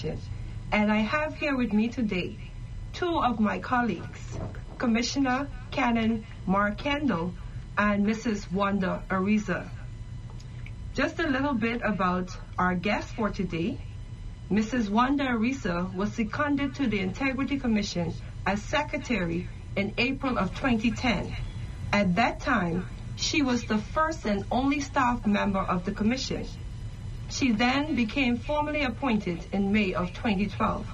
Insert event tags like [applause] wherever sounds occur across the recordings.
Commission, and I have here with me today two of my colleagues, Commissioner Canon Mark Kendall and Mrs. Wanda Ariza. Just a little bit about our guest for today. Mrs. Wanda Ariza was seconded to the Integrity Commission as Secretary in April of 2010. At that time, she was the first and only staff member of the Commission. She then became formally appointed in May of 2012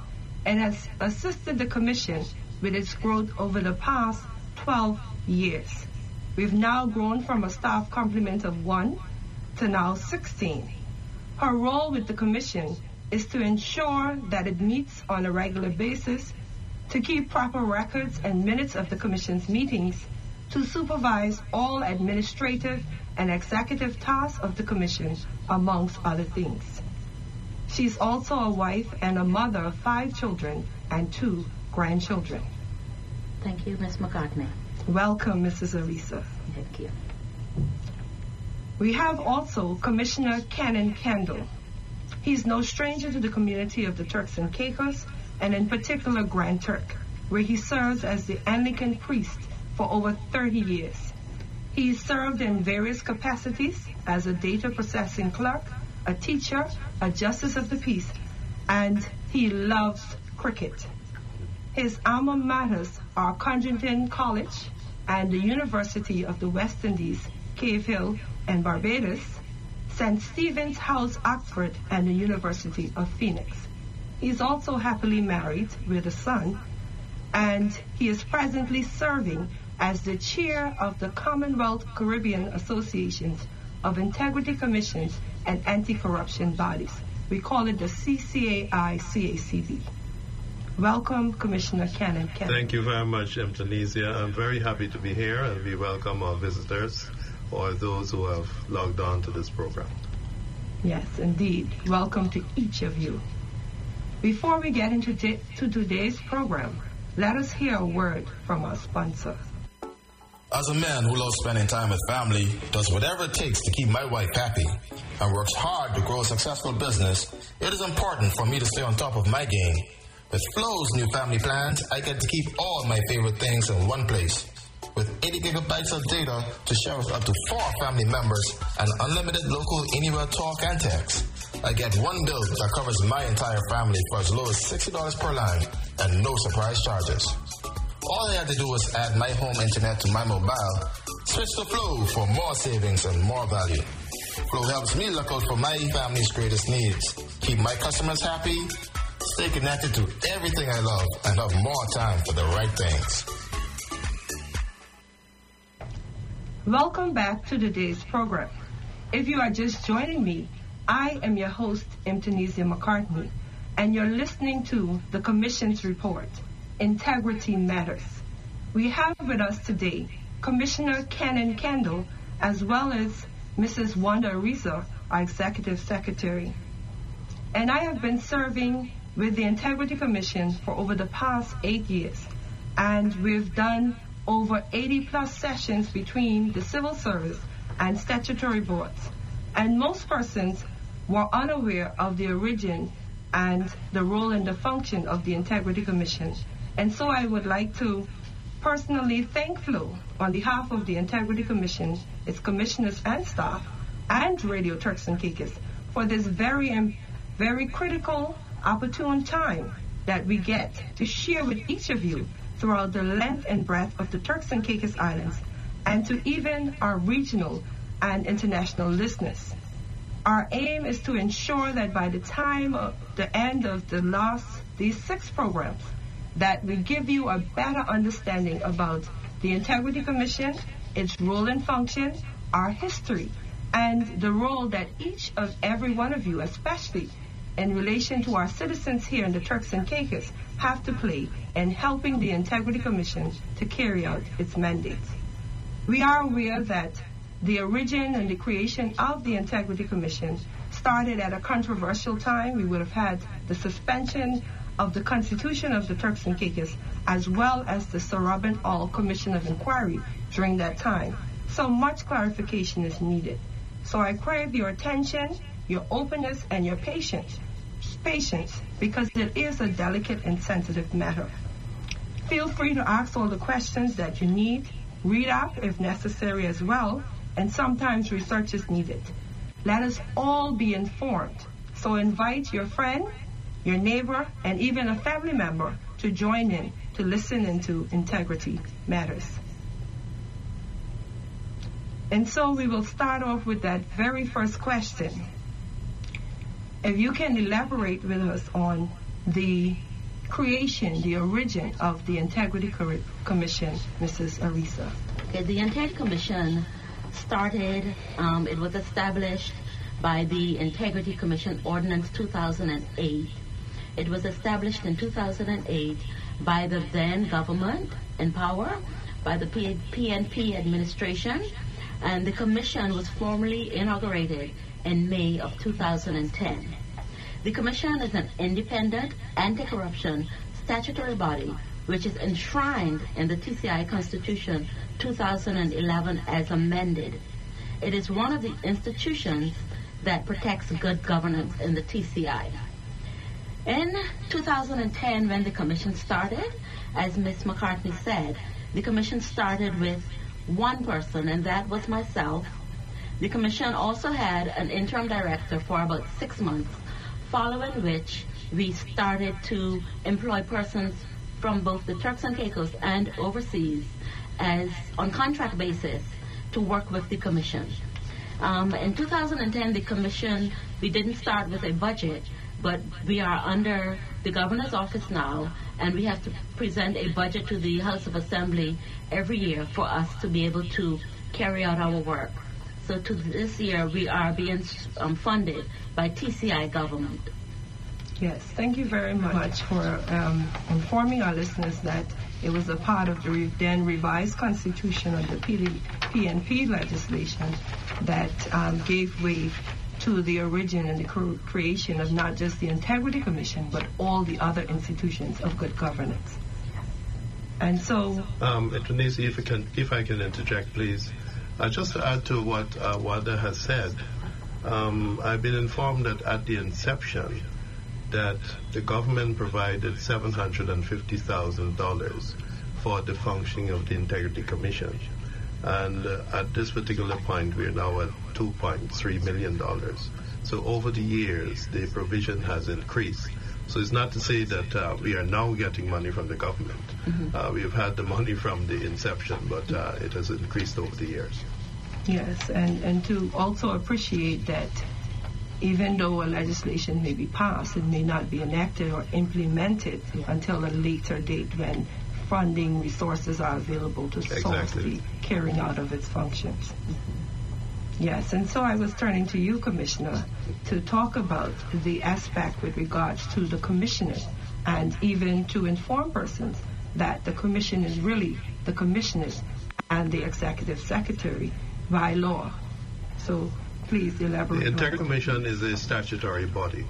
and has assisted the Commission with its growth over the past 12 years. We've now grown from a staff complement of one to now 16. Her role with the Commission is to ensure that it meets on a regular basis, to keep proper records and minutes of the Commission's meetings, to supervise all administrative and executive tasks of the Commission, amongst other things. She's also a wife and a mother of five children and two grandchildren. Thank you, Ms. McCartney. Welcome, Mrs. Ariza. Thank you. We have also Commissioner Canon Kendall. He's no stranger to the community of the Turks and Caicos, and in particular Grand Turk, where he serves as the Anglican priest for over 30 years. He served in various capacities as a data processing clerk, a teacher, a justice of the peace, and he loves cricket. His alma maters are Codrington College and the University of the West Indies, Cave Hill, and Barbados, St. Stephen's House, Oxford, and the University of Phoenix. He's also happily married with a son, and he is presently serving as the chair of the Commonwealth Caribbean Associations of Integrity Commissions and Anti-Corruption Bodies. We call it the CCAI-CACB. Welcome, Commissioner Canon. Thank you very much, M. Tunisia. I'm very happy to be here, and we welcome our visitors or those who have logged on to this program. Yes, indeed. Welcome to each of you. Before we get into to today's program, let us hear a word from our sponsor. As a man who loves spending time with family, does whatever it takes to keep my wife happy, and works hard to grow a successful business, it is important for me to stay on top of my game. With Flow's new family plans, I get to keep all my favorite things in one place. With 80 gigabytes of data to share with up to four family members and unlimited local anywhere talk and text, I get one bill that covers my entire family for as low as $60 per line and no surprise charges. All I had to do was add my home internet to my mobile, switch to Flow for more savings and more value. Flow helps me look out for my family's greatest needs, keep my customers happy, stay connected to everything I love, and have more time for the right things. Welcome back to today's program. If you are just joining me, I am your host, M. McCartney, and you're listening to the Commission's report, Integrity Matters. We have with us today Commissioner Canon Kendall, as well as Mrs. Wanda Ariza, our Executive Secretary. And I have been serving with the Integrity Commission for over the past eight years, and we've done over 80 plus sessions between the civil service and statutory boards. And most persons were unaware of the origin and the role and the function of the Integrity Commission. And so I would like to personally thank Flow on behalf of the Integrity Commission, its commissioners and staff, and Radio Turks and Caicos for this very, um, very critical, opportune time that we get to share with each of you throughout the length and breadth of the Turks and Caicos Islands and to even our regional and international listeners. Our aim is to ensure that by the time of the end of the last these six programs, that we give you a better understanding about the Integrity Commission, its role and function, our history, and the role that each of every one of you, especially in relation to our citizens here in the Turks and Caicos, have to play in helping the Integrity Commission to carry out its mandates. We are aware that the origin and the creation of the Integrity Commission started at a controversial time. We would have had the suspension of the Constitution of the Turks and Caicos, as well as the Sir Robert Auld Commission of Inquiry during that time. So much clarification is needed. So I crave your attention, your openness, and your patience patience because it is a delicate and sensitive matter. Feel free to ask all the questions that you need, read up if necessary as well, and sometimes research is needed. Let us all be informed. So invite your friend, your neighbor, and even a family member to join in to listen into integrity matters. And so we will start off with that very first question. If you can elaborate with us on the creation, the origin of the Integrity Commission, Mrs. Ariza. Okay, the Integrity Commission started, um, it was established by the Integrity Commission Ordinance 2008. It was established in 2008 by the then government in power, by the PNP administration, and the commission was formally inaugurated in May of 2010. The commission is an independent anti-corruption statutory body which is enshrined in the TCI Constitution 2011 as amended. It is one of the institutions that protects good governance in the TCI. In 2010, when the commission started, as Ms. McCartney said, the commission started with one person, and that was myself. The commission also had an interim director for about six months, following which we started to employ persons from both the Turks and Caicos and overseas as on contract basis to work with the commission. Um, in 2010, the commission, we didn't start with a budget, but we are under the governor's office now, and we have to present a budget to the House of Assembly every year for us to be able to carry out our work. So to this year, we are being um, funded by TCI government. Yes, thank you very much for um, informing our listeners that it was a part of the then revised constitution of the PNP legislation that um, gave way to the origin and the creation of not just the Integrity Commission, but all the other institutions of good governance. And so, um, if I can, if I can interject, please, uh, just to add to what uh, Wanda has said, um, I've been informed that at the inception, that the government provided $750,000 for the functioning of the Integrity Commission. And uh, at this particular point, we are now at $2.3 million. So over the years, the provision has increased. So it's not to say that uh, we are now getting money from the government. Mm-hmm. Uh, we have had the money from the inception, but uh, it has increased over the years. Yes, and, and to also appreciate that even though a legislation may be passed, it may not be enacted or implemented until a later date when funding resources are available to exactly. source the carrying out of its functions. Yes, and so I was turning to you, Commissioner, to talk about the aspect with regards to the commissioners and even to inform persons that the commission is really the commissioners and the executive secretary by law. So please elaborate. The Integrity Commission is a statutory body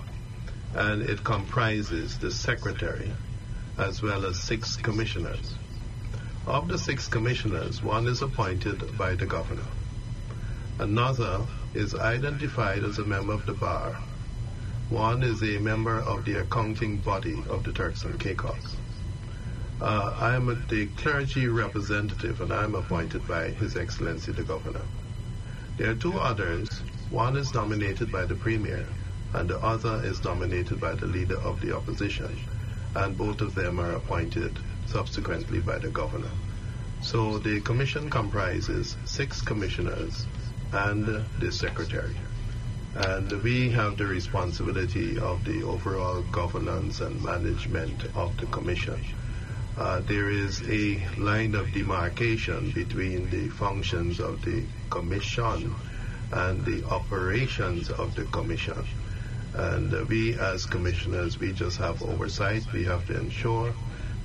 and it comprises the secretary as well as six commissioners. Of the six commissioners, one is appointed by the governor. Another is identified as a member of the bar. One is a member of the accounting body of the Turks and Caicos. Uh, I am the clergy representative and I am appointed by His Excellency the Governor. There are two others. One is nominated by the Premier and the other is nominated by the leader of the opposition and both of them are appointed subsequently by the governor. So the commission comprises six commissioners and the secretary. And we have the responsibility of the overall governance and management of the commission. Uh, there is a line of demarcation between the functions of the commission and the operations of the commission. And we, as commissioners, we just have oversight. We have to ensure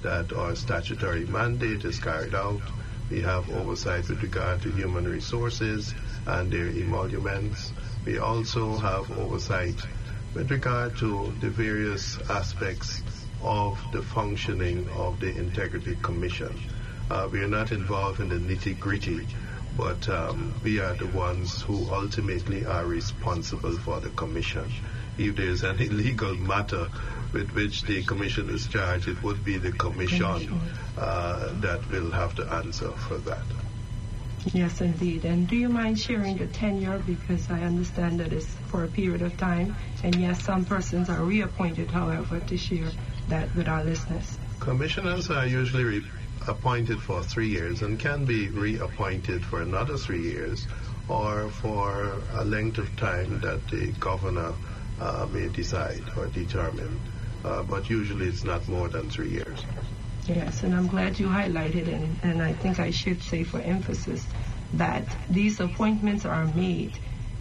that our statutory mandate is carried out. We have oversight with regard to human resources and their emoluments. We also have oversight with regard to the various aspects of the functioning of the Integrity Commission. Uh, we are not involved in the nitty gritty, but um, we are the ones who ultimately are responsible for the Commission if there's any [laughs] legal matter with which the commission is charged, it would be the commission uh, that will have to answer for that. Yes, indeed. And do you mind sharing the tenure? Because I understand that it's for a period of time. And yes, some persons are reappointed, however, to share that with our listeners. Commissioners are usually re- appointed for three years and can be reappointed for another three years or for a length of time that the governor uh, may decide or determine. Uh, but usually it's not more than three years. Yes, and I'm glad you highlighted, and, and I think I should say for emphasis, that these appointments are made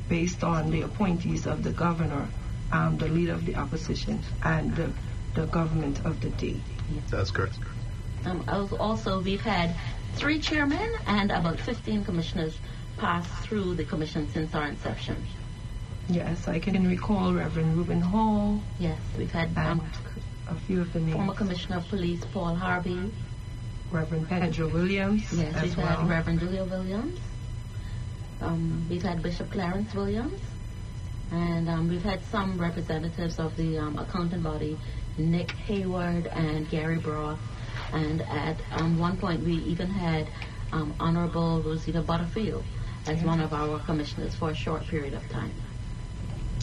based on the appointees of the governor, um, the leader of the opposition, and the, the government of the day. That's correct. Um, also, we've had three chairmen and about 15 commissioners pass through the commission since our inception. Yes, I can recall Reverend Reuben Hall. Yes, we've had um, a few of the names. Former Commissioner of Police Paul Harvey. Reverend Pedro Williams. Yes, we've well. had Reverend Julia Williams. Um, we've had Bishop Clarence Williams. And um, we've had some representatives of the um, accounting body, Nick Hayward and Gary Broth. And at um, one point, we even had um, Honorable Rosita Butterfield as one of our commissioners for a short period of time.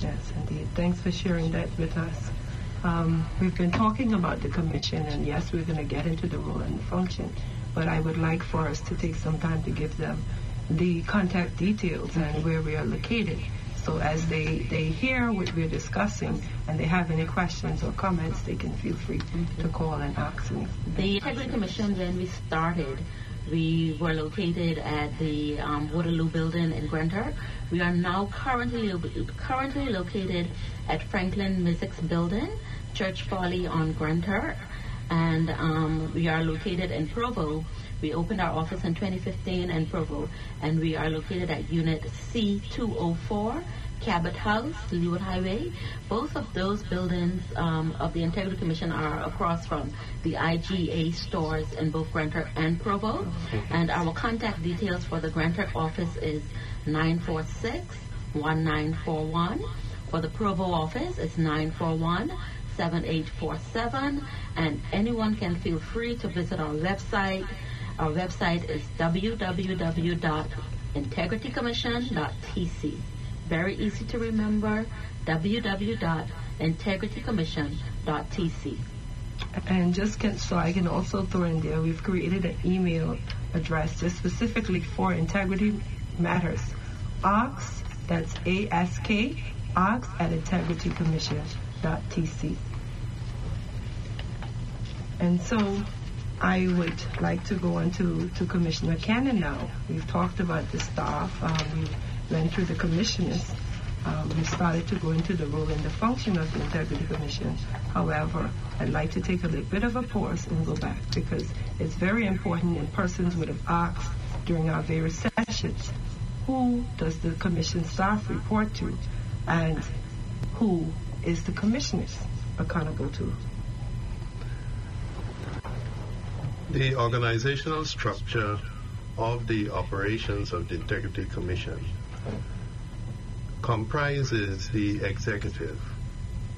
Yes, indeed. Thanks for sharing that with us. Um, we've been talking about the commission, and yes, we're going to get into the role and the function, but I would like for us to take some time to give them the contact details and where we are located. So as they, they hear what we're discussing and they have any questions or comments, they can feel free to call and ask me. The Integrity Commission, when we started, we were located at the um, Waterloo building in Grand Turk. We are now currently currently located at Franklin Mysick's building, Church Folly on Granta, and um, we are located in Provo. We opened our office in 2015 in Provo, and we are located at Unit C204 Cabot House, Leeward Highway. Both of those buildings um, of the Integrity Commission are across from the IGA stores in both Grand Turk and Provo. And our contact details for the Grand Turk office is 946-1941. For the Provo office, it's 941-7847. And anyone can feel free to visit our website. Our website is www.integritycommission.tc very easy to remember, www.integritycommission.tc. And just can, so I can also throw in there, we've created an email address just specifically for integrity matters. ASK, that's A-S-K, ASK at integritycommission.tc. And so I would like to go on to, to Commissioner Canon now. We've talked about the staff. Um, we've went through the commissioners. Um, we started to go into the role and the function of the Integrity Commission. However, I'd like to take a little bit of a pause and go back because it's very important and persons would have asked during our various sessions, who does the commission staff report to and who is the commissioners accountable to? The organizational structure of the operations of the Integrity Commission comprises the executive,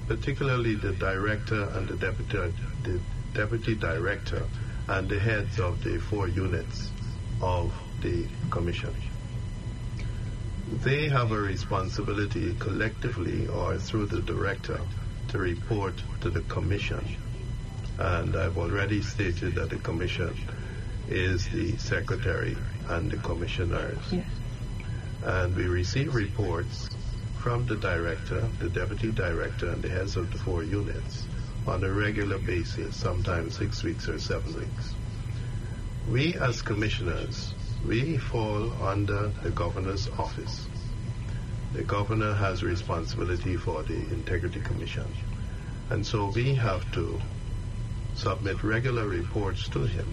particularly the director and the deputy, the deputy director and the heads of the four units of the commission. They have a responsibility collectively or through the director to report to the commission. And I've already stated that the commission is the secretary and the commissioners. Yes. And we receive reports from the director, the deputy director, and the heads of the four units on a regular basis, sometimes six weeks or seven weeks. We as commissioners, we fall under the governor's office. The governor has responsibility for the Integrity Commission. And so we have to submit regular reports to him.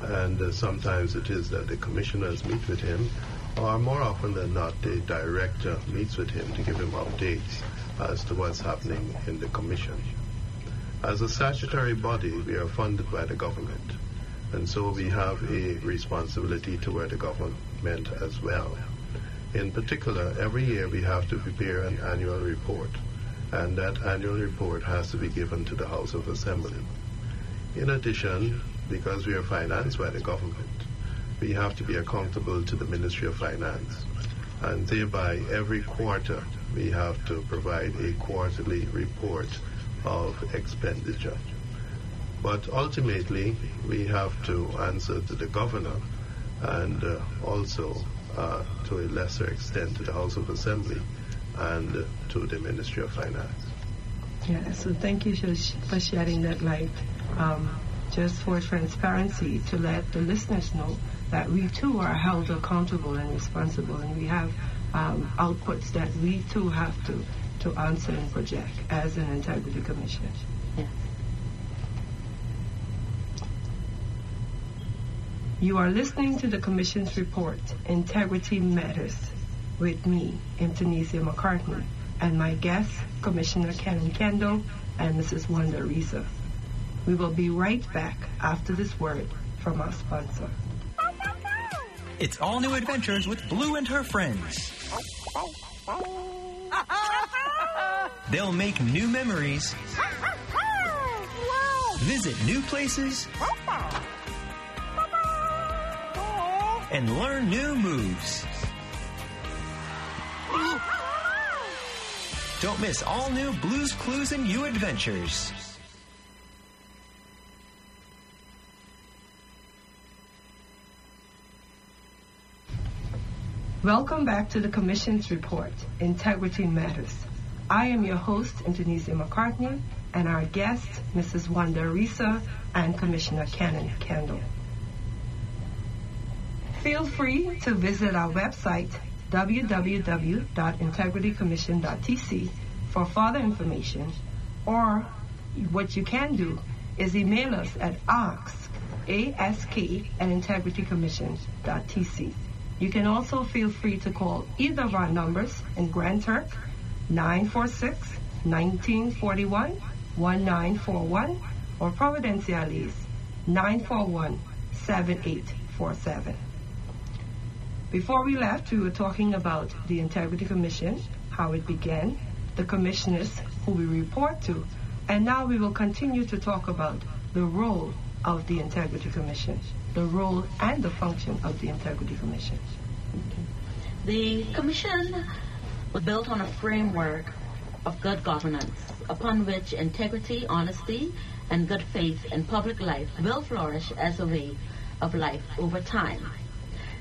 And uh, sometimes it is that the commissioners meet with him or more often than not, the director meets with him to give him updates as to what's happening in the commission. As a statutory body, we are funded by the government, and so we have a responsibility toward the government as well. In particular, every year we have to prepare an annual report, and that annual report has to be given to the House of Assembly. In addition, because we are financed by the government, we have to be accountable to the Ministry of Finance. And thereby, every quarter, we have to provide a quarterly report of expenditure. But ultimately, we have to answer to the governor and uh, also uh, to a lesser extent to the House of Assembly and uh, to the Ministry of Finance. Yeah, so thank you for shedding that light. Um, just for transparency, to let the listeners know that we too are held accountable and responsible, and we have um, outputs that we too have to, to answer and project as an integrity commission. Yes. You are listening to the Commission's report, Integrity Matters, with me, Imtanesia McCartney, and my guests, Commissioner Canon Kendall and Mrs. Wanda Ariza. We will be right back after this word from our sponsor. It's all new adventures with Blue and her friends. [laughs] They'll make new memories, visit new places, and learn new moves. Don't miss all new Blues Clues and You adventures. Welcome back to the Commission's report, Integrity Matters. I am your host, Indonesia McCartney, and our guests, Mrs. Wanda Ariza and Commissioner Canon Kendall. Feel free to visit our website, www.integritycommission.tc, for further information, or what you can do is email us at ask, ask at integritycommission.tc. You can also feel free to call either of our numbers in Grand Turk, 946 1941 1941, or Providenciales, 941 7847. Before we left, we were talking about the Integrity Commission, how it began, the commissioners who we report to, and now we will continue to talk about the role of the Integrity Commission, the role and the function of the Integrity Commission. The Commission was built on a framework of good governance, upon which integrity, honesty, and good faith in public life will flourish as a way of life over time.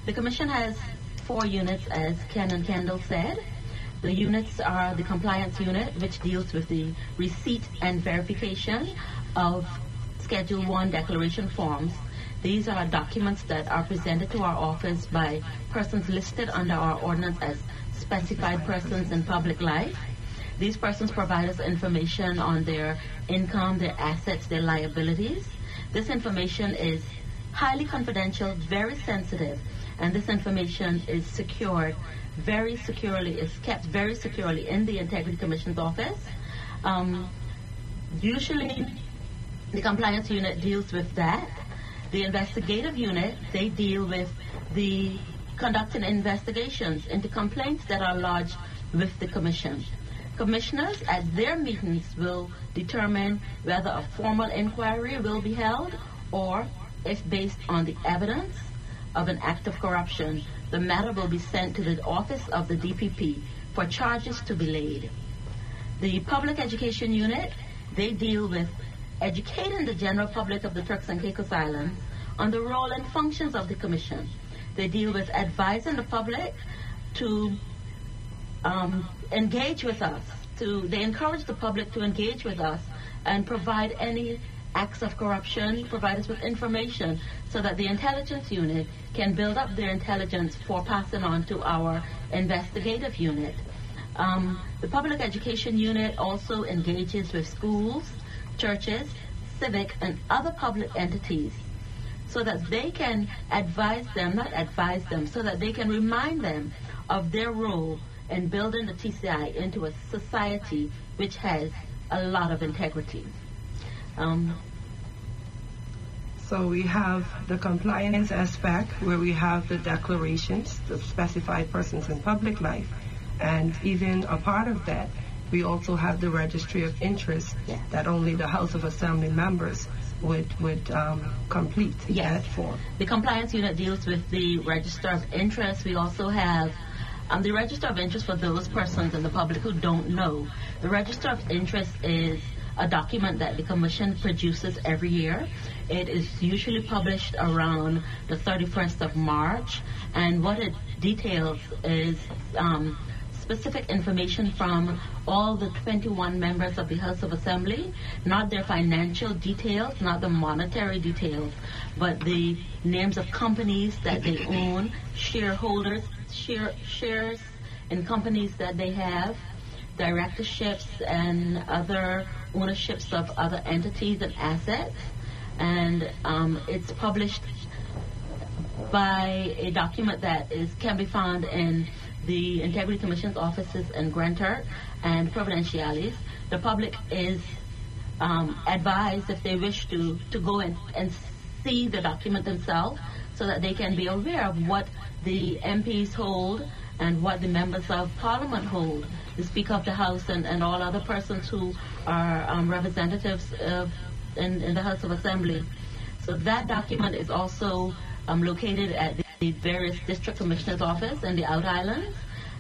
The Commission has four units, as Canon Kendall said. The units are the compliance unit, which deals with the receipt and verification of Schedule 1 declaration forms. These are documents that are presented to our office by persons listed under our ordinance as specified persons in public life. These persons provide us information on their income, their assets, their liabilities. This information is highly confidential, very sensitive, and this information is secured very securely, is kept very securely in the Integrity Commission's office. Um, usually, the compliance unit deals with that. The investigative unit, they deal with the conducting investigations into complaints that are lodged with the commission. Commissioners at their meetings will determine whether a formal inquiry will be held or if based on the evidence of an act of corruption, the matter will be sent to the office of the DPP for charges to be laid. The public education unit, they deal with educating the general public of the Turks and Caicos Islands on the role and functions of the commission. They deal with advising the public to um, engage with us. To they encourage the public to engage with us and provide any acts of corruption, provide us with information so that the intelligence unit can build up their intelligence for passing on to our investigative unit. Um, the public education unit also engages with schools, churches, civic, and other public entities so that they can advise them, not advise them, so that they can remind them of their role in building the TCI into a society which has a lot of integrity. Um, so we have the compliance aspect where we have the declarations, the specified persons in public life, and even a part of that we also have the registry of interest Yes. that only the House of Assembly members would would um, complete Yes. that form. The compliance unit deals with the register of interest. We also have um, the register of interest for those persons in the public who don't know. The register of interest is a document that the commission produces every year. It is usually published around the 31st of March, and what it details is um, specific information from all the 21 members of the House of Assembly, not their financial details, not the monetary details, but the names of companies that they own, shareholders, share, shares in companies that they have, directorships and other ownerships of other entities and assets. And um, it's published by a document that is can be found in the Integrity Commission's offices in Grand Turk and Providenciales. The public is um, advised if they wish to, to go and, and see the document themselves so that they can be aware of what the MPs hold and what the members of parliament hold, the Speaker of the House and, and all other persons who are um, representatives of, in, in the House of Assembly. So that document is also um, located at the various district commissioners' office in the Out Islands,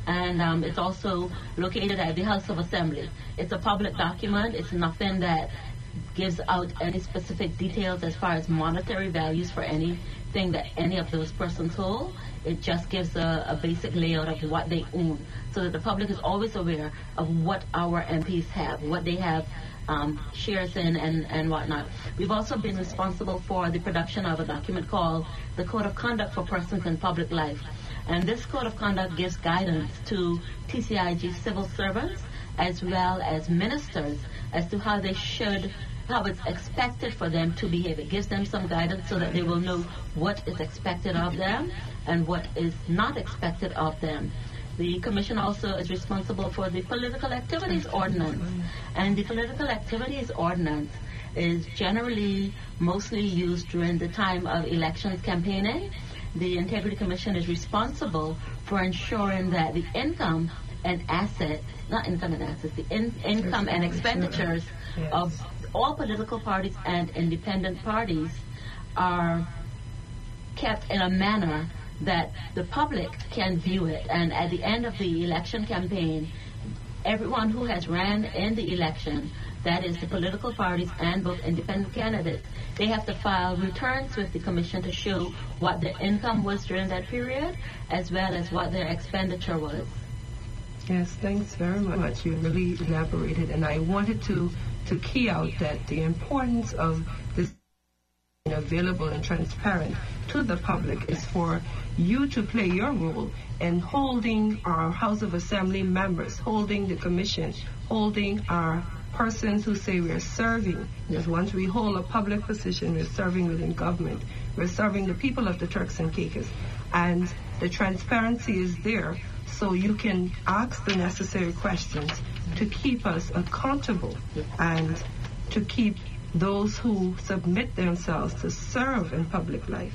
and um, it's also located at the House of Assembly. It's a public document. It's nothing that gives out any specific details as far as monetary values for anything that any of those persons hold. It just gives a, a basic layout of what they own, so that the public is always aware of what our MPs have, what they have um, and, and whatnot. We've also been responsible for the production of a document called the Code of Conduct for Persons in Public Life. And this Code of Conduct gives guidance to TCIG civil servants as well as ministers as to how they should, how it's expected for them to behave. It gives them some guidance so that they will know what is expected of them and what is not expected of them. The commission also is responsible for the political activities mm. ordinance. And the political activities ordinance is generally mostly used during the time of elections campaigning. The Integrity Commission is responsible for ensuring that the income and assets, not income and assets, the in, income and expenditures Yes. of all political parties and independent parties are kept in a manner that the public can view it. And at the end of the election campaign, everyone who has ran in the election, that is the political parties and both independent candidates, they have to file returns with the commission to show what their income was during that period, as well as what their expenditure was. Yes, thanks very much. You really elaborated, and I wanted to to key out that the importance of this being available and transparent to the public is for you to play your role in holding our House of Assembly members, holding the commission, holding our persons who say we're serving. Because once we hold a public position, we're serving within government. We're serving the people of the Turks and Caicos. And the transparency is there so you can ask the necessary questions to keep us accountable and to keep those who submit themselves to serve in public life,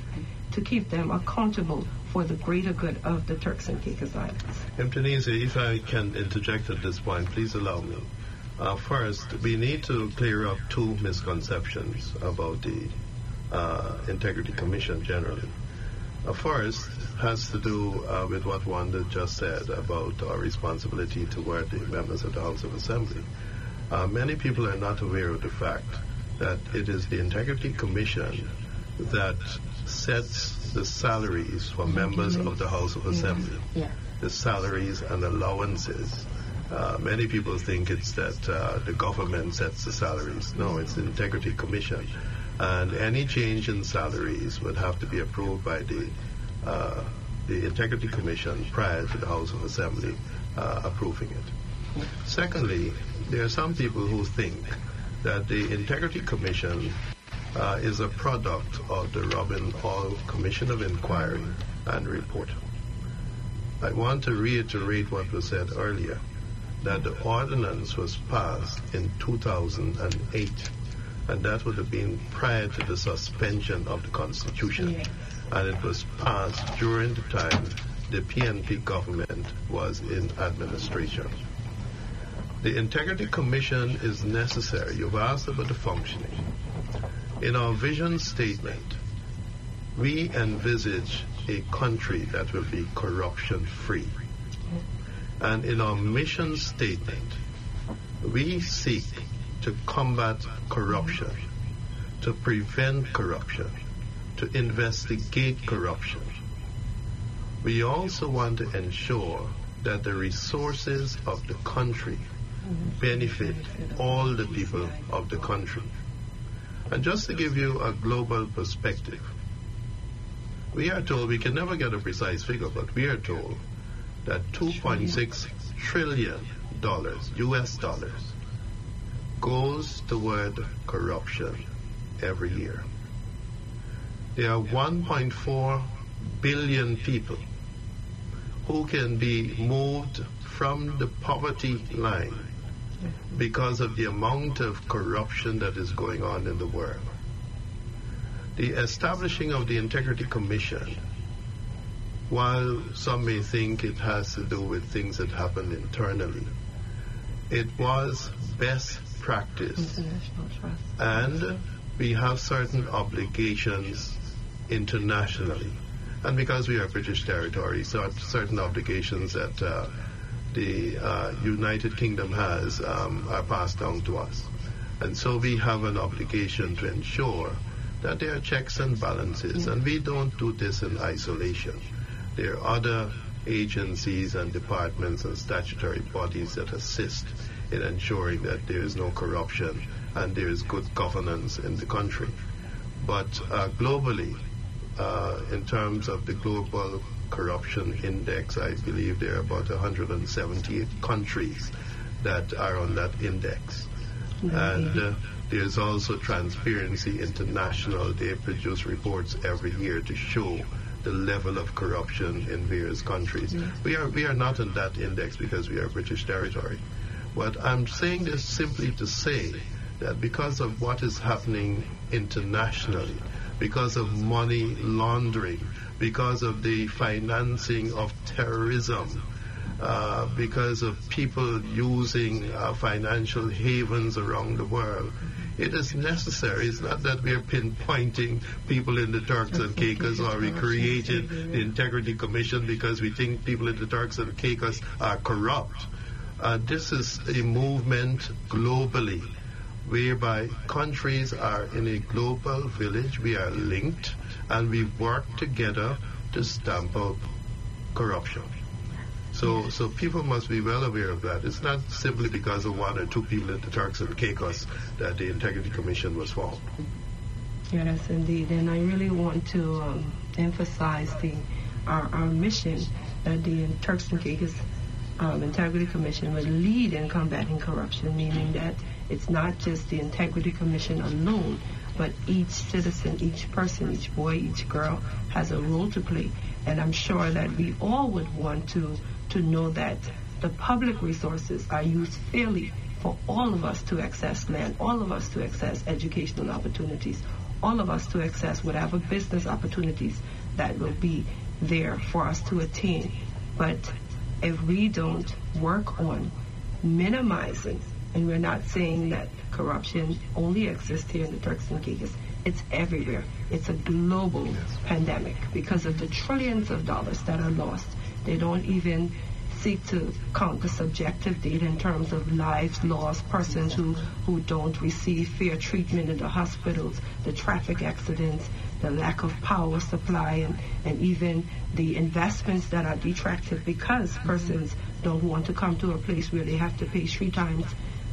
to keep them accountable for the greater good of the Turks and Caicos Islands. Imtunisia, if I can interject at this point, please allow me. Uh, first, we need to clear up two misconceptions about the uh, Integrity Commission generally. Uh, first has to do uh, with what Wanda just said about our responsibility toward the members of the House of Assembly. Uh, many people are not aware of the fact that it is the Integrity Commission that sets the salaries for members of the House of Assembly Yeah. the salaries and allowances. Uh, many people think it's that uh, the government sets the salaries. No, it's the Integrity Commission. And any change in salaries would have to be approved by the, uh, the Integrity Commission prior to the House of Assembly uh, approving it. Secondly, there are some people who think that the Integrity Commission uh, is a product of the Robin Auld Commission of Inquiry and Report. I want to reiterate what was said earlier, that the ordinance was passed in 2008, and that would have been prior to the suspension of the Constitution. And it was passed during the time the PNP government was in administration. The Integrity Commission is necessary. You've asked about the functioning. In our vision statement, we envisage a country that will be corruption free. And in our mission statement, we seek to combat corruption, to prevent corruption, to investigate corruption. We also want to ensure that the resources of the country benefit all the people of the country. And just to give you a global perspective, we are told, we can never get a precise figure, but we are told that 2.6 trillion dollars, US dollars, goes toward corruption every year. There are 1.4 billion people who can be moved from the poverty line because of the amount of corruption that is going on in the world. The establishing of the Integrity Commission, while some may think it has to do with things that happen internally, it was best practice. And we have certain obligations internationally. And because we are British territory, so certain obligations that uh, the uh, United Kingdom has um, are passed down to us. And so we have an obligation to ensure that there are checks and balances, and we don't do this in isolation. There are other agencies and departments and statutory bodies that assist in ensuring that there is no corruption and there is good governance in the country. But uh, globally, uh, in terms of the global corruption index, I believe there are about 178 countries that are on that index. And uh, there's also Transparency International. They produce reports every year to show the level of corruption in various countries. We are we are not in that index because we are British territory. But I'm saying this simply to say that because of what is happening internationally, because of money laundering, because of the financing of terrorism, uh, because of people using uh, financial havens around the world. It is necessary. It's not that we're pinpointing people in the Turks and Caicos or we created the Integrity Commission because we think people in the Turks and Caicos are corrupt. Uh, this is a movement globally whereby countries are in a global village, we are linked, and we work together to stamp out corruption. So, so people must be well aware of that. It's not simply because of one or two people in the Turks and Caicos that the Integrity Commission was formed. Yes, indeed. And I really want to um, emphasize the our, our mission that the Turks and Caicos um, Integrity Commission would lead in combating corruption, meaning that it's not just the Integrity Commission alone, but each citizen, each person, each boy, each girl has a role to play. And I'm sure that we all would want to to know that the public resources are used fairly for all of us to access land, all of us to access educational opportunities, all of us to access whatever business opportunities that will be there for us to attain. But if we don't work on minimizing, and we're not saying that corruption only exists here in the Turks and Caicos, it's everywhere. It's a global pandemic because of the trillions of dollars that are lost. They don't even seek to count the subjective data in terms of lives lost, persons who, who don't receive fair treatment in the hospitals, the traffic accidents, the lack of power supply, and, and even the investments that are detracted because persons don't want to come to a place where they have to pay three times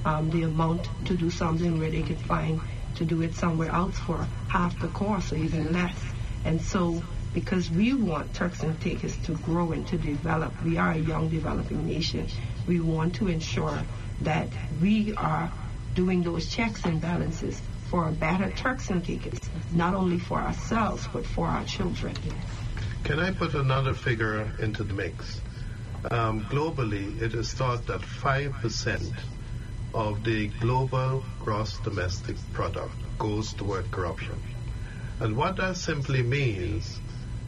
um, the amount to do something where they could find to do it somewhere else for half the cost or even less. And so because we want Turks and Caicos to grow and to develop. We are a young developing nation. We want to ensure that we are doing those checks and balances for a better Turks and Caicos, not only for ourselves, but for our children. Can I put another figure into the mix? Um, globally, it is thought that 5% of the global gross domestic product goes toward corruption. And what that simply means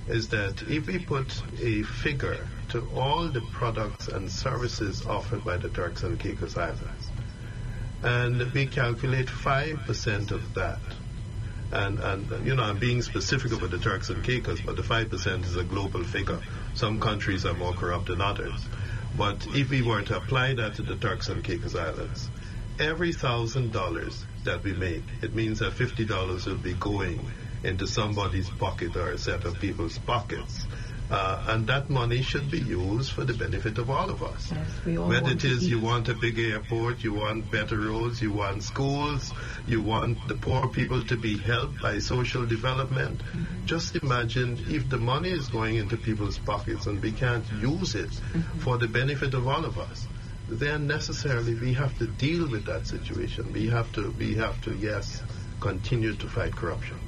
is that if we put a figure to all the products and services offered by the Turks and Caicos Islands, and we calculate 5% of that, and, and you know, I'm being specific about the Turks and Caicos, but the 5% is a global figure. Some countries are more corrupt than others. But if we were to apply that to the Turks and Caicos Islands, every thousand dollars that we make, it means that fifty dollars will be going into somebody's pocket or a set of people's pockets. Uh, and that money should be used for the benefit of all of us. Yes, all Whether it is you want a big airport, you want better roads, you want schools, you want the poor people to be helped by social development. Mm-hmm. Just imagine if the money is going into people's pockets and we can't use it Mm-hmm. for the benefit of all of us, then necessarily we have to deal with that situation. We have to, we have to, yes, continue to fight corruption.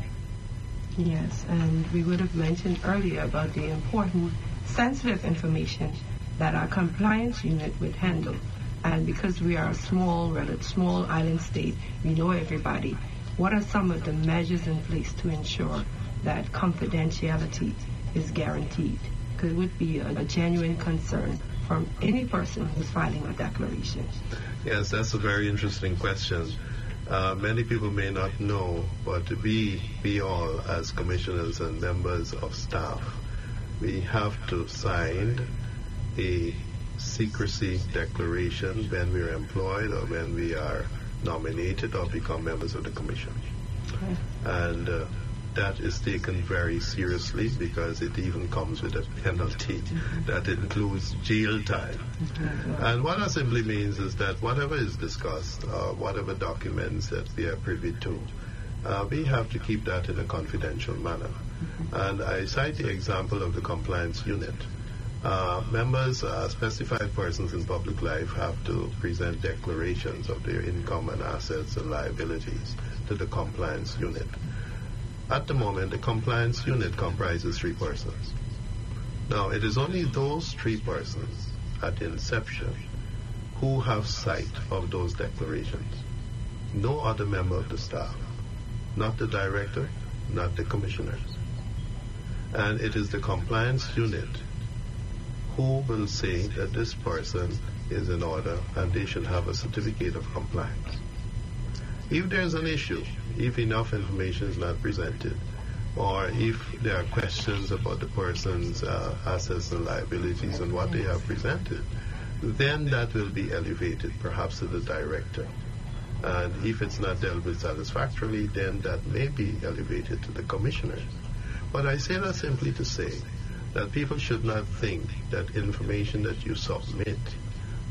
Yes, and we would have mentioned earlier about the important sensitive information that our compliance unit would handle. And because we are a small, rather small island state, we know everybody. What are some of the measures in place to ensure that confidentiality is guaranteed? Because it would be a, a genuine concern from any person who's filing a declaration. Yes, that's a very interesting question. Uh, many people may not know, but we, we all, as commissioners and members of staff, we have to sign a secrecy declaration when we are employed or when we are nominated or become members of the commission. And uh, that is taken very seriously because it even comes with a penalty that includes jail time. And what that simply means is that whatever is discussed, or whatever documents that we are privy to, uh, we have to keep that in a confidential manner. And I cite the example of the compliance unit. Uh, members, uh, specified persons in public life have to present declarations of their income and assets and liabilities to the compliance unit. At the moment, the compliance unit comprises three persons. Now, it is only those three persons at inception who have sight of those declarations. No other member of the staff, not the director, not the commissioners. And it is the compliance unit who will say that this person is in order and they should have a certificate of compliance. If there's an issue, if enough information is not presented, or if there are questions about the person's uh, assets and liabilities and what they have presented, then that will be elevated perhaps to the director. And if it's not dealt with satisfactorily, then that may be elevated to the commissioner. But I say that simply to say that people should not think that information that you submit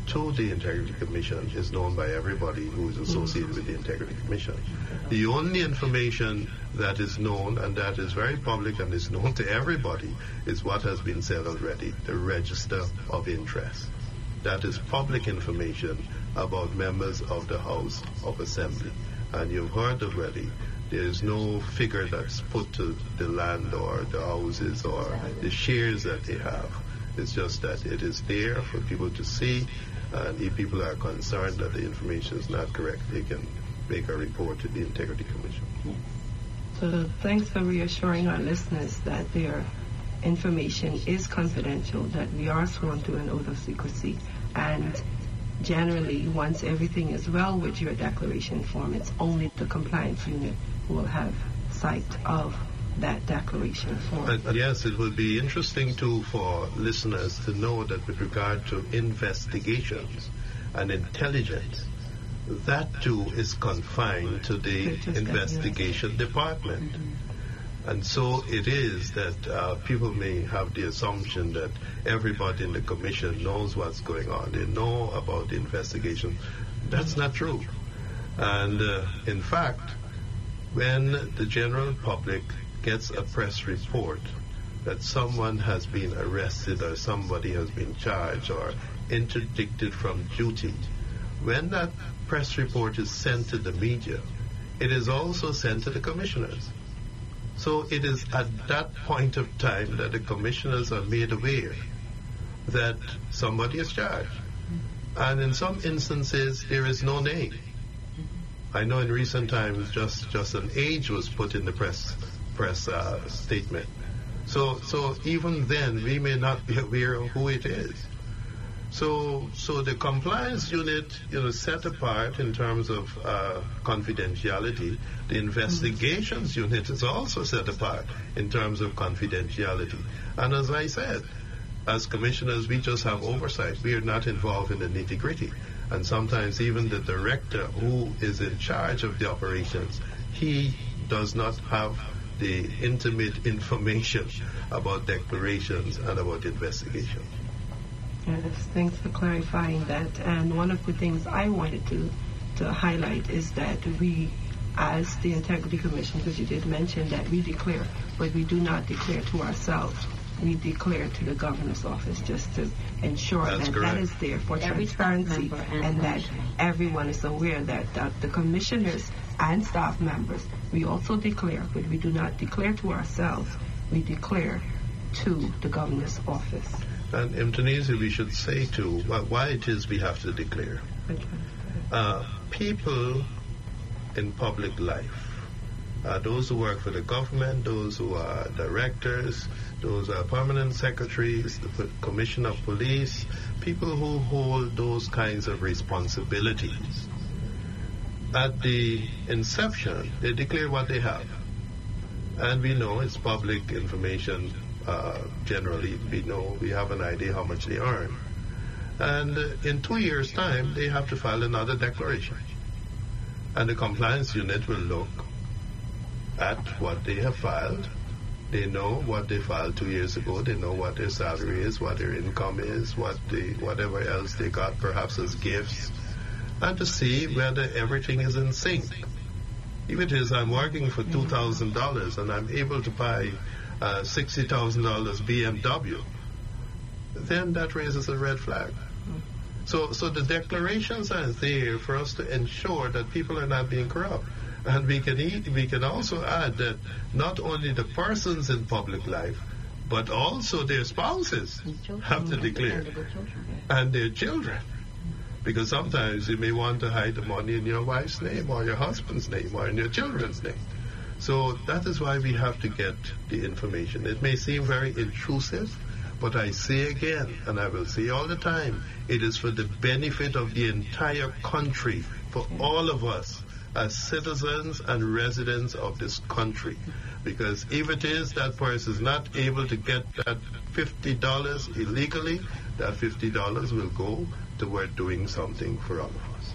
to the Integrity Commission is known by everybody who is associated with the Integrity Commission. The only information that is known and that is very public and is known to everybody is what has been said already, the register of interest. That is public information about members of the House of Assembly. And you've heard already, there is no figure that's put to the land or the houses or the shares that they have. It's just that it is there for people to see, and if people are concerned that the information is not correct, they can make a report to the Integrity Commission. So thanks for reassuring our listeners that their information is confidential, that we are sworn to an oath of secrecy, and generally, once everything is well with your declaration form, it's only the compliance unit who will have sight of that declaration form. Yes, it will be interesting too for listeners to know that with regard to investigations and intelligence, that too is confined to the investigation department. And so it is that uh, people may have the assumption that everybody in the commission knows what's going on. They know about the investigation. That's not true. And uh, in fact, when the general public gets a press report that someone has been arrested or somebody has been charged or interdicted from duty, when that press report is sent to the media, it is also sent to the commissioners. So it is at that point of time that the commissioners are made aware that somebody is charged. And in some instances, there is no name. I know in recent times just, just an age was put in the press, press uh, statement. So, so even then, we may not be [laughs] aware of who it is. So, so the compliance unit, you know, set apart in terms of uh, confidentiality. The investigations unit is also set apart in terms of confidentiality. And as I said, as commissioners, we just have oversight. We are not involved in the nitty gritty. And sometimes even the director who is in charge of the operations, he does not have the intimate information about declarations and about investigation. Yes, thanks for clarifying that. And one of the things I wanted to, to highlight is that we, as the Integrity Commission, because you did mention that we declare, but we do not declare to ourselves. We declare to the governor's office just to ensure That's that correct. that is there for Every transparency and and that everyone is aware that, that the commissioners and staff members, we also declare, but we do not declare to ourselves. We declare to the governor's office. And in Tunisia, we should say too wh- why it is we have to declare. Uh, people in public life, uh, those who work for the government, those who are directors, those who are permanent secretaries, the p- commissioner of police, people who hold those kinds of responsibilities. At the inception, they declare what they have. And we know it's public information uh, generally. We know, we have an idea how much they earn. And in two years' time, they have to file another declaration. And the compliance unit will look at what they have filed. They know what they filed two years ago. They know what their salary is, what their income is, what the whatever else they got, perhaps as gifts, and to see whether everything is in sync. If it is, I'm working for two thousand dollars and I'm able to buy uh, sixty thousand dollars BMW, then that raises a red flag. So, so the declarations are there for us to ensure that people are not being corrupt. And we can eat, we can also add that not only the persons in public life, but also their spouses have to declare and their children. Because sometimes you may want to hide the money in your wife's name or your husband's name or in your children's name. So that is why we have to get the information. It may seem very intrusive, but I say again, and I will say all the time, it is for the benefit of the entire country, for all of us as citizens and residents of this country. Because if it is that person is not able to get that $50 illegally, that $50 will go toward doing something for all of us.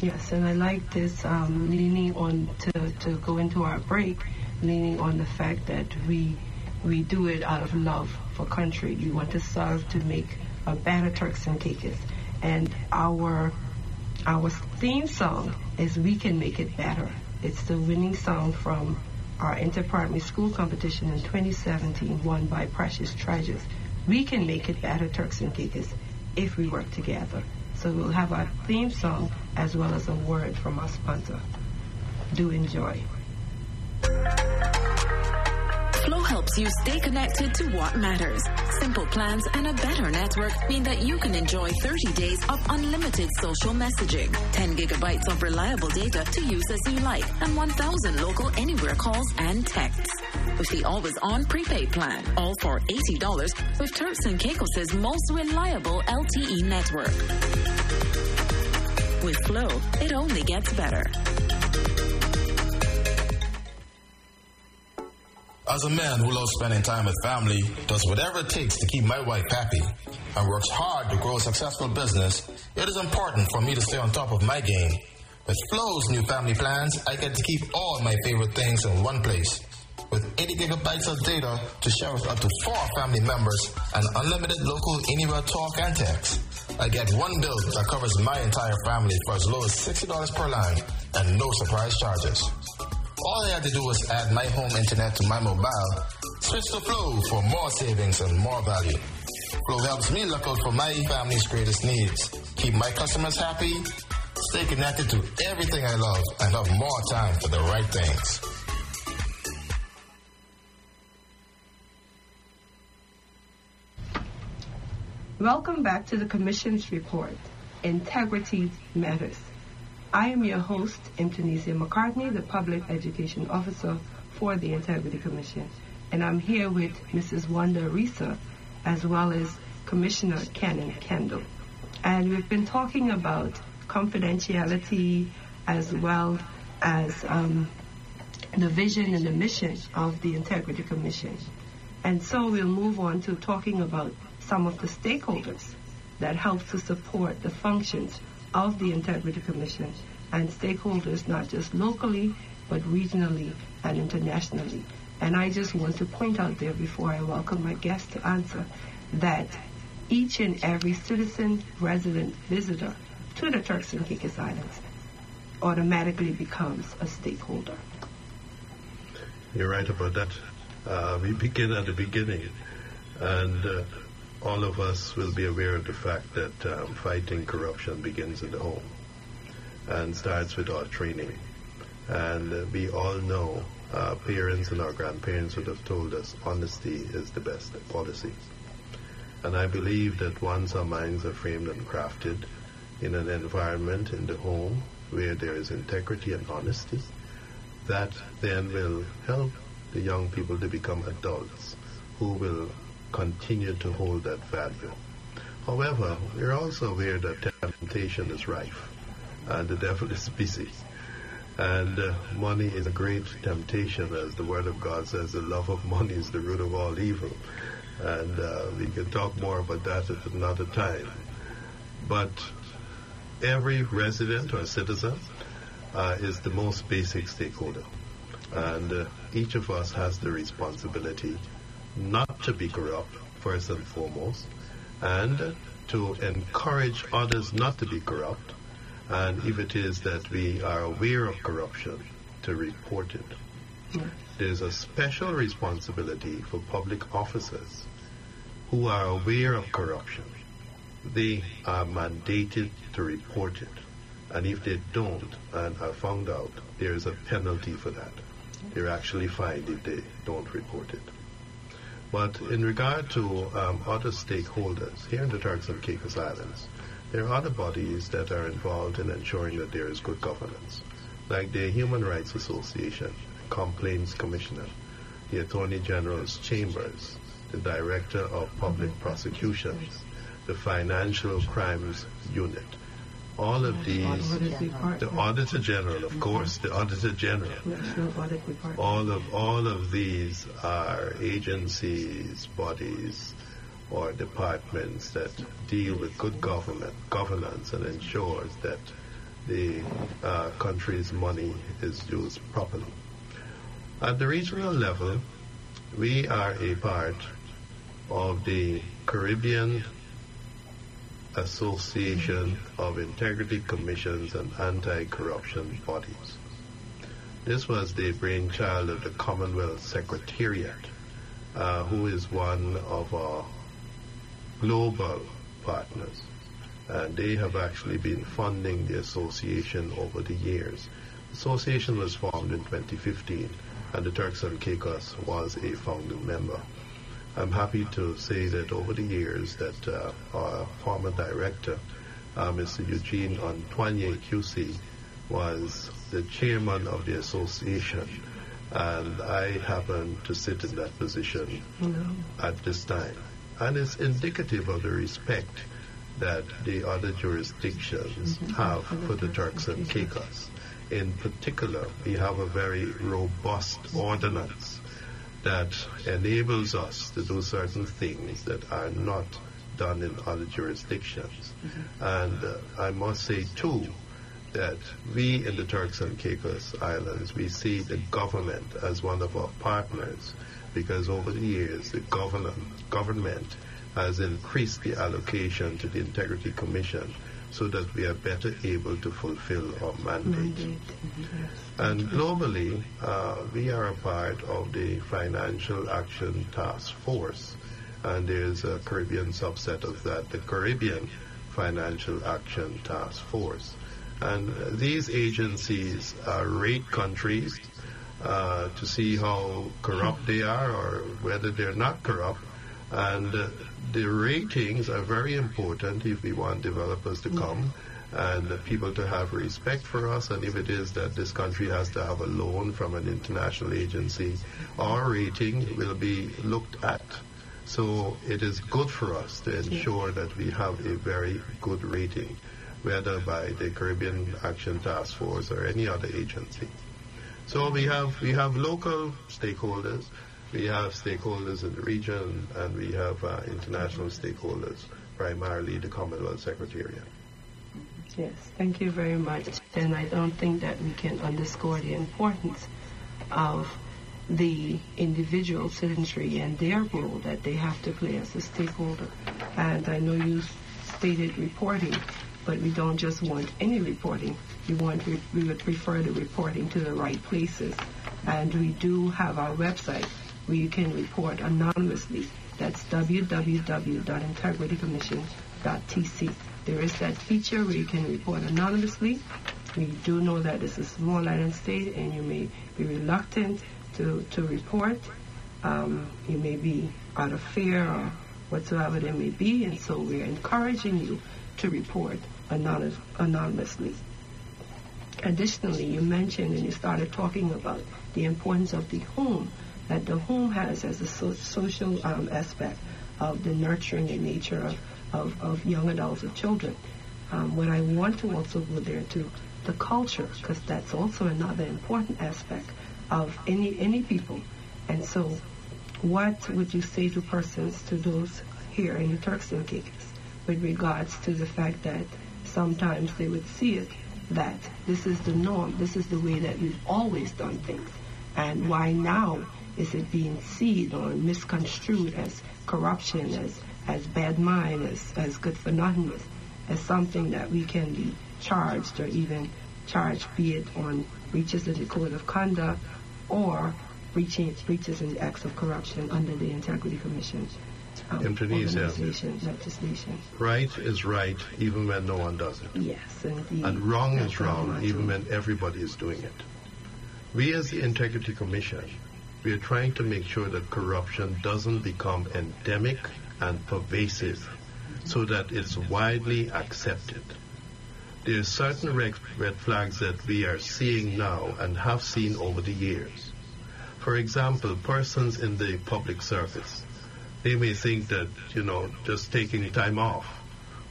Yes, and I like this um, leaning on to, to go into our break, leaning on the fact that we we do it out of love for country. We want to serve to make a better Turks and Caicos, and our our theme song is "We Can Make It Better." It's the winning song from our inter-primary school competition in 2017, won by Precious Treasures. We can make it better, Turks and Caicos, if we work together. So we'll have our theme song as well as a word from our sponsor. Do enjoy. Flow helps you stay connected to what matters. Simple plans and a better network mean that you can enjoy 30 days of unlimited social messaging, 10 gigabytes of reliable data to use as you like, and 1,000 local anywhere calls and texts. With the always on prepaid plan, all for $80 with Turks and Caicos' most reliable LTE network. With Flow, it only gets better. As a man who loves spending time with family, does whatever it takes to keep my wife happy, and works hard to grow a successful business, it is important for me to stay on top of my game. With Flow's new family plans, I get to keep all my favorite things in one place. With 80 gigabytes of data to share with up to four family members and unlimited local anywhere talk and text, I get one bill that covers my entire family for as low as $60 per line and no surprise charges. All I had to do was add my home internet to my mobile, switch to Flow for more savings and more value. Flow helps me look out for my family's greatest needs, keep my customers happy, stay connected to everything I love, and have more time for the right things. Welcome back to the Commission's report, Integrity Matters. I am your host, Imtunisia McCartney, the Public Education Officer for the Integrity Commission. and I'm here with Mrs. Wanda Ariza as well as Commissioner Canon Kendall. And we've been talking about confidentiality as well as um, the vision and the mission of the Integrity Commission. And so we'll move on to talking about some of the stakeholders that help to support the functions of the Integrity Commission and stakeholders not just locally but regionally and internationally. And I just want to point out there before I welcome my guest to answer that each and every citizen, resident, visitor to the Turks and Caicos Islands automatically becomes a stakeholder. You're right about that. Uh, we begin at the beginning, and uh, all of us will be aware of the fact that um, fighting corruption begins in the home and starts with our training. And uh, we all know our parents and our grandparents would have told us honesty is the best policy. And I believe that once our minds are framed and crafted in an environment in the home where there is integrity and honesty, that then will help the young people to become adults who will continue to hold that value. However, we're also aware that temptation is rife and the devil is busy. And uh, money is a great temptation, as the Word of God says, the love of money is the root of all evil. And uh, we can talk more about that at another time. But every resident or citizen uh, is the most basic stakeholder. And uh, each of us has the responsibility not to be corrupt, first and foremost, and to encourage others not to be corrupt. And if it is that we are aware of corruption, to report it. Yeah. There's a special responsibility for public officers who are aware of corruption. They are mandated to report it. And if they don't and are found out, there is a penalty for that. They're actually fined if they don't report it. But in regard to um, other stakeholders here in the Turks and Caicos Islands, there are other bodies that are involved in ensuring that there is good governance, like the Human Rights Association, Complaints Commissioner, the Attorney General's Chambers, the Director of Public Prosecutions, the Financial Crimes Unit. All of these, the Auditor General, of course, the Auditor General, National Audit Department. all of all of these are agencies, bodies, or departments that deal with good government, governance, and ensures that the uh, country's money is used properly. At the regional level, we are a part of the Caribbean Association of Integrity Commissions and Anti-Corruption Bodies. This was the brainchild of the Commonwealth Secretariat, uh, who is one of our global partners. And they have actually been funding the association over the years. The association was formed in 2015, and the Turks and Caicos was a founding member. I'm happy to say that over the years that uh, our former director, uh, Mr. Eugene Antoine QC, was the chairman of the association, and I happen to sit in that position at this time. And it's indicative of the respect that the other jurisdictions have for the Turks and Caicos. In particular, we have a very robust ordinance that enables us to do certain things that are not done in other jurisdictions. And uh, I must say, too, that we in the Turks and Caicos Islands, we see the government as one of our partners because over the years, the government, government has increased the allocation to the Integrity Commission so that we are better able to fulfill our mandate. And globally, uh, we are a part of the Financial Action Task Force, and there's a Caribbean subset of that, the Caribbean Financial Action Task Force. And uh, these agencies rate countries uh, to see how corrupt they are or whether they're not corrupt. And uh, the ratings are very important if we want developers to come and people to have respect for us. And if it is that this country has to have a loan from an international agency, our rating will be looked at. So it is good for us to ensure that we have a very good rating, whether by the Caribbean Action Task Force or any other agency. So we have we have local stakeholders, we have stakeholders in the region, and we have uh, international stakeholders, primarily the Commonwealth Secretariat. Yes, thank you very much. And I don't think that we can underscore the importance of the individual citizenry and their role that they have to play as a stakeholder. And I know you stated reporting, but we don't just want any reporting. We want we, we would prefer the reporting to the right places. And we do have our website where you can report anonymously. That's www.integritycommission.tc. There is that feature where you can report anonymously. We do know that it's a small island state and you may be reluctant to, to report. Um, you may be out of fear or whatsoever there may be, and so we're encouraging you to report anonymous, anonymously. Additionally, you mentioned and you started talking about the importance of the home, that the home has as a so- social um, aspect of the nurturing in nature of, of, of young adults, of children. Um, what I want to also go there to the culture, because that's also another important aspect of any any people. And so, what would you say to persons, to those here in the Turks and Caicos, with regards to the fact that sometimes they would see it that this is the norm, this is the way that we've always done things, and why now is it being seen or misconstrued as corruption, as as bad mind, as as good for nothingness, as something that we can be charged or even charged, be it on breaches of the code of conduct or breaching, breaches and acts of corruption under the Integrity Commission. Um, In legislation. Right is right even when no one does it. Yes, indeed. And wrong That's is wrong even when everybody is doing it. We as the Integrity Commission, we are trying to make sure that corruption doesn't become endemic and pervasive so that it's widely accepted. There are certain red, flags that we are seeing now and have seen over the years. For example, persons in the public service, they may think that, you know, just taking time off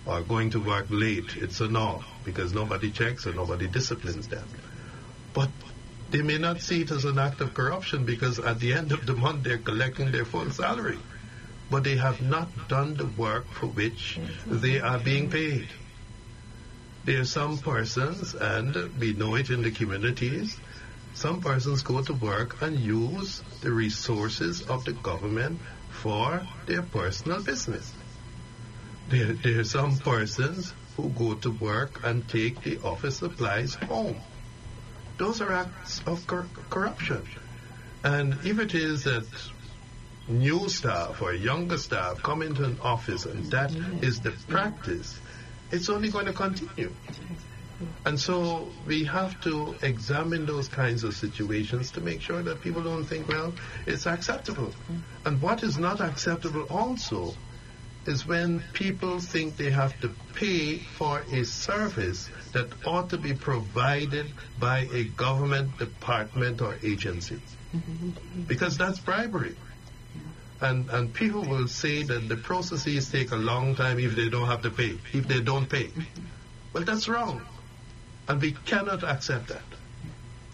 or going to work late, it's a no, because nobody checks or nobody disciplines them. But they may not see it as an act of corruption because at the end of the month they're collecting their full salary. But they have not done the work for which they are being paid. There are some persons, and we know it in the communities, some persons go to work and use the resources of the government for their personal business. There, there are some persons who go to work and take the office supplies home. Those are acts of cor- corruption. And if it is that new staff or younger staff come into an office and that is the practice, it's only going to continue. And so we have to examine those kinds of situations to make sure that people don't think, well, it's acceptable. And what is not acceptable also is when people think they have to pay for a service that ought to be provided by a government department or agency. Because that's bribery. And, and people will say that the processes take a long time if they don't have to pay, if they don't pay. Well, that's wrong. And we cannot accept that.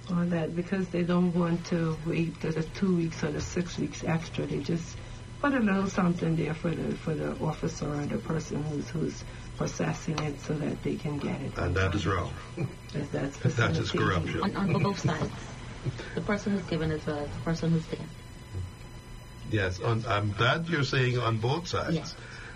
Or that because they don't want to wait the, two weeks or the six weeks extra, they just put a little something there for the for the officer or the person who's who's processing it so that they can get it. And that is wrong. That's, that's [laughs] That is facilitating. corruption. on, on both sides. The person who's given as well as the person who's taken. Yes, on, I'm glad you're saying on both sides. Yeah.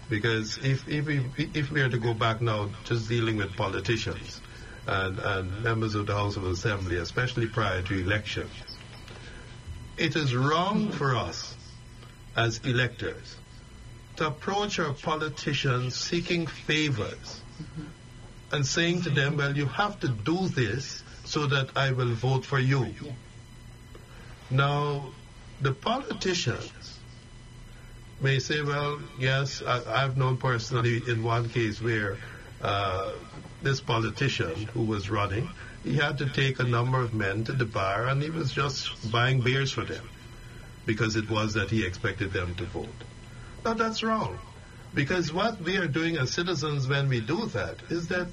Because if, if, we, if we are to go back now just dealing with politicians and, and members of the House of Assembly, especially prior to election, it is wrong for us as electors. To approach our politicians seeking favors and saying to them, well, you have to do this so that I will vote for you. Now, the politicians may say, well, yes, I, I've known personally in one case where uh, this politician who was running, he had to take a number of men to the bar and he was just buying beers for them because it was that he expected them to vote. Now that's wrong. Because what we are doing as citizens when we do that is that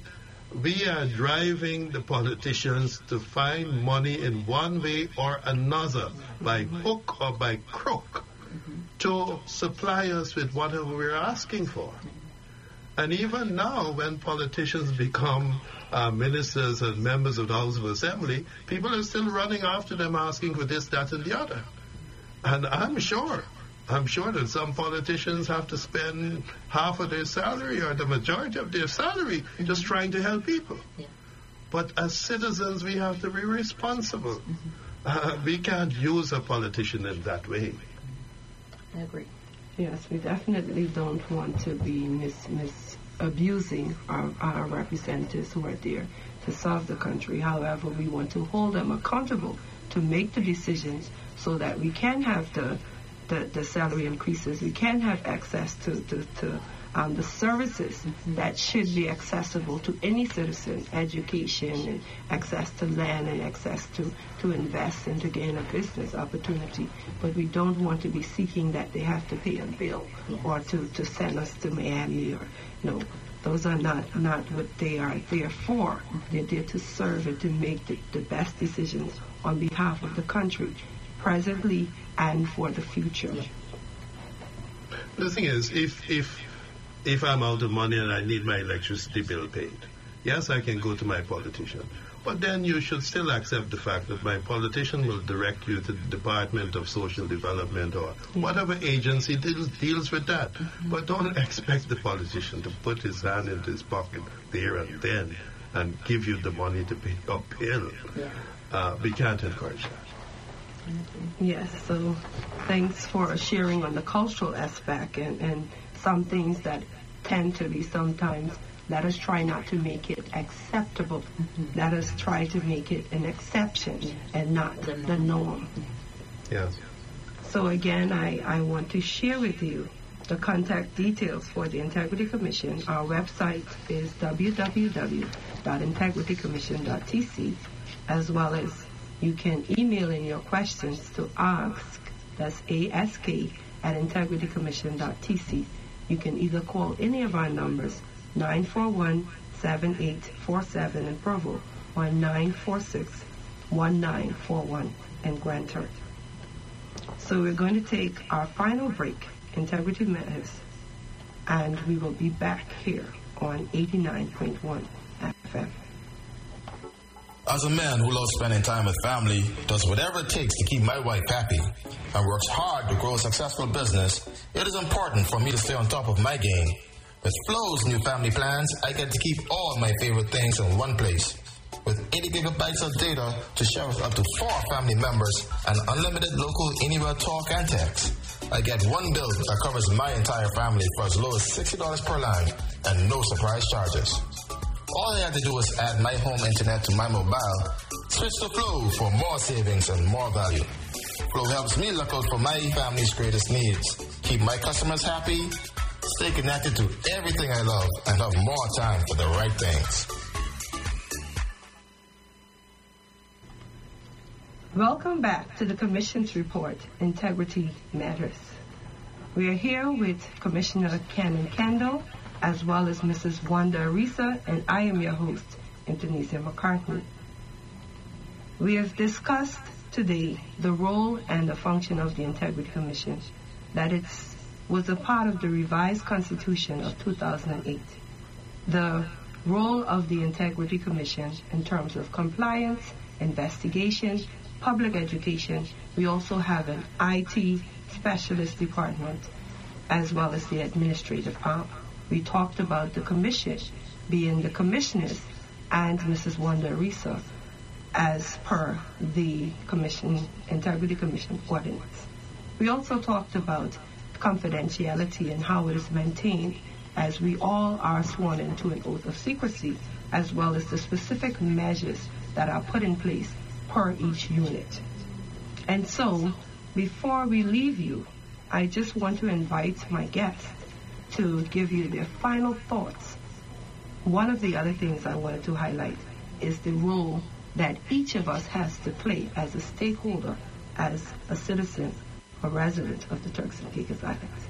we are driving the politicians to find money in one way or another, by hook or by crook, to supply us with whatever we're asking for. And even now, when politicians become uh, ministers and members of the House of Assembly, people are still running after them asking for this, that, and the other. And I'm sure, I'm sure that some politicians have to spend half of their salary or the majority of their salary just trying to help people. Yeah. But as citizens, we have to be responsible. Uh, we can't use a politician in that way. I agree. Yes, we definitely don't want to be mis, mis abusing our, our representatives who are there to serve the country. However, we want to hold them accountable to make the decisions so that we can have the the, the salary increases. We can have access to, to, to um, the services that should be accessible to any citizen, education and access to land and access to, to invest and to gain a business opportunity. But we don't want to be seeking that they have to pay a bill or to, to send us to Miami or, you know, those are not, not what they are there for. They're there to serve and to make the, the best decisions on behalf of the country, presently and for the future. The thing is, if if if I'm out of money and I need my electricity bill paid, yes, I can go to my politician. But then you should still accept the fact that my politician will direct you to the Department of Social Development or whatever agency deals, deals with that. But don't expect the politician to put his hand into his pocket there and then and give you the money to pay your bill. Uh, we can't encourage that. Yes, so thanks for sharing on the cultural aspect and, and some things that tend to be sometimes. Let us try not to make it acceptable. Mm-hmm. Let us try to make it an exception and not the norm. Yes. So again, I, I want to share with you the contact details for the Integrity Commission. Our website is www.integritycommission.tc as well as you can email in your questions to ask, that's ask at integritycommission.tc. You can either call any of our numbers, 941-7847 in Provo or 946-1941 in Grand Turk. So we're going to take our final break, Integrity Matters, and we will be back here on 89.1 FM. As a man who loves spending time with family, does whatever it takes to keep my wife happy, and works hard to grow a successful business, it is important for me to stay on top of my game. With Flow's new family plans, I get to keep all my favorite things in one place. With 80 gigabytes of data to share with up to four family members and unlimited local anywhere talk and text, I get one bill that covers my entire family for as low as $60 per line and no surprise charges. All I had to do was add my home internet to my mobile, switch to Flow for more savings and more value. Flow helps me look out for my family's greatest needs, keep my customers happy, stay connected to everything I love, and have more time for the right things. Welcome back to the Commission's report, Integrity Matters. We are here with Commissioner Canon Kendall, as well as Mrs. Wanda Ariza, and I am your host, Indonesia McCartney. We have discussed today the role and the function of the Integrity Commission, that it was a part of the revised Constitution of 2008. The role of the Integrity Commission in terms of compliance, investigation, public education. We also have an IT specialist department as well as the administrative arm. We talked about the commission being the commissioners and Mrs. Wanda Ariza as per the commission, Integrity Commission ordinance. We also talked about confidentiality and how it is maintained as we all are sworn into an oath of secrecy, as well as the specific measures that are put in place per each unit. And so, before we leave you, I just want to invite my guests to give you their final thoughts one of the other things I wanted to highlight is the role that each of us has to play as a stakeholder, as a citizen a resident of the Turks and Caicos Islands.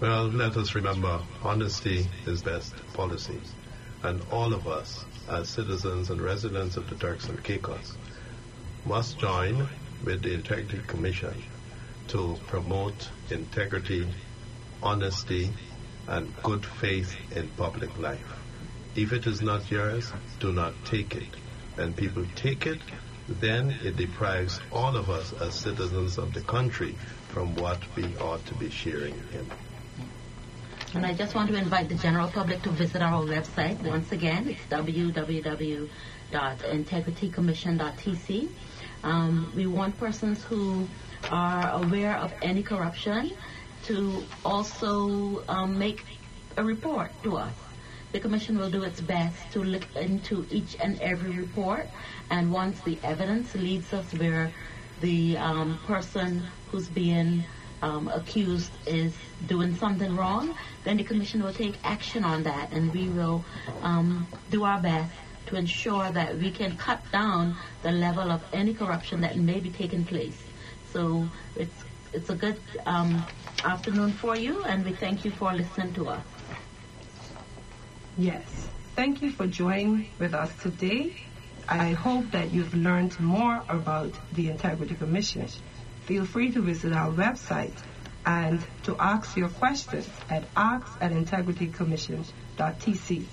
Well, let us remember honesty is best policy. And all of us, as citizens and residents of the Turks and Caicos, must join with the Integrity Commission to promote integrity, honesty, and good faith in public life. If it is not yours, do not take it. When people take it, then it deprives all of us as citizens of the country from what we ought to be sharing in. And I just want to invite the general public to visit our website. Once again, it's www.integritycommission.tc. Um, we want persons who are aware of any corruption to also um, make a report to us. The Commission will do its best to look into each and every report, and once the evidence leads us where the um, person who's being um, accused is doing something wrong, then the Commission will take action on that, and we will um, do our best to ensure that we can cut down the level of any corruption that may be taking place. So it's it's a good um, afternoon for you, and we thank you for listening to us. Yes. Thank you for joining with us today. I hope that you've learned more about the Integrity Commission. Feel free to visit our website and to ask your questions at ask at integritycommission.tc.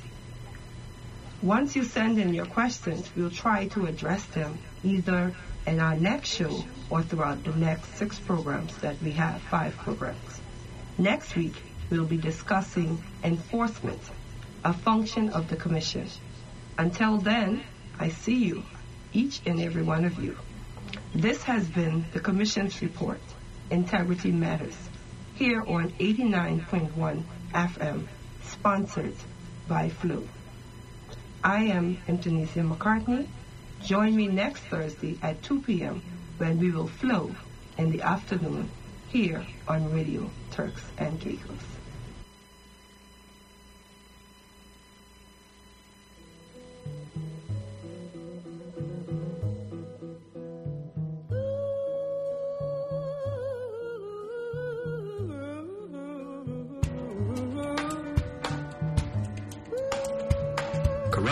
Once you send in your questions, we'll try to address them either in our next show or throughout the next six programs that we have, five programs. Next week, we'll be discussing enforcement a function of the Commission. Until then, I see you, each and every one of you. This has been the Commission's report, Integrity Matters, here on 89.1 FM, sponsored by Flow. I am Antonesia McCartney. Join me next Thursday at 2 p.m. when we will flow in the afternoon here on Radio Turks and Caicos.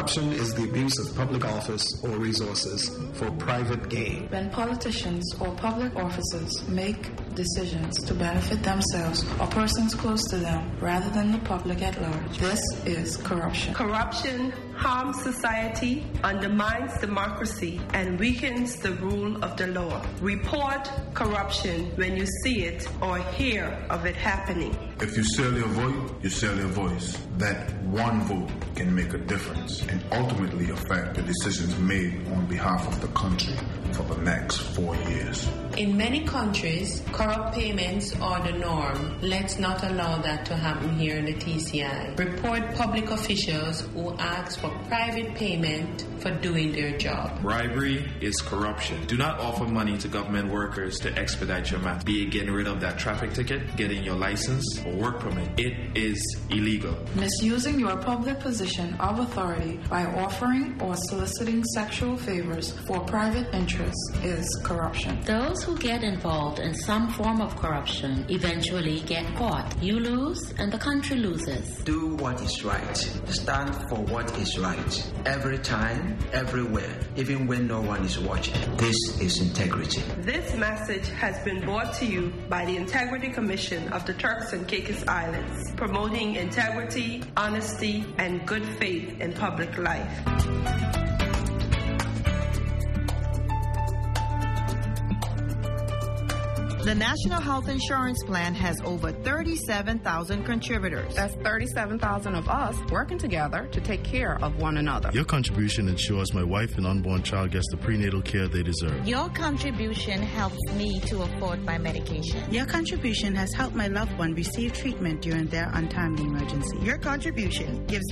Corruption is the abuse of public office or resources for private gain. When politicians or public officers make decisions to benefit themselves or persons close to them rather than the public at large, this is corruption. Corruption harms society, undermines democracy, and weakens the rule of the law. Report corruption when you see it or hear of it happening. If you sell your vote, you sell your voice. That one vote can make a difference and ultimately affect the decisions made on behalf of the country for the next four years. In many countries, corrupt payments are the norm. Let's not allow that to happen here in the TCI. Report public officials who ask for private payment for doing their job. Bribery is corruption. Do not offer money to government workers to expedite your matter, be it getting rid of that traffic ticket, getting your license, or work permit. It is illegal. Misusing your public position of authority by offering or soliciting sexual favors for private interests is corruption. Those who get involved in some form of corruption eventually get caught. You lose, and the country loses. Do what is right. Stand for what is right. Every time, everywhere, even when no one is watching. This is integrity. This message has been brought to you by the Integrity Commission of the Turks and Caicos Islands, promoting integrity, honesty, and good faith in public life. The National Health Insurance Plan has over 37,000 contributors. That's 37,000 of us working together to take care of one another. Your contribution ensures my wife and unborn child gets the prenatal care they deserve. Your contribution helps me to afford my medication. Your contribution has helped my loved one receive treatment during their untimely emergency. Your contribution gives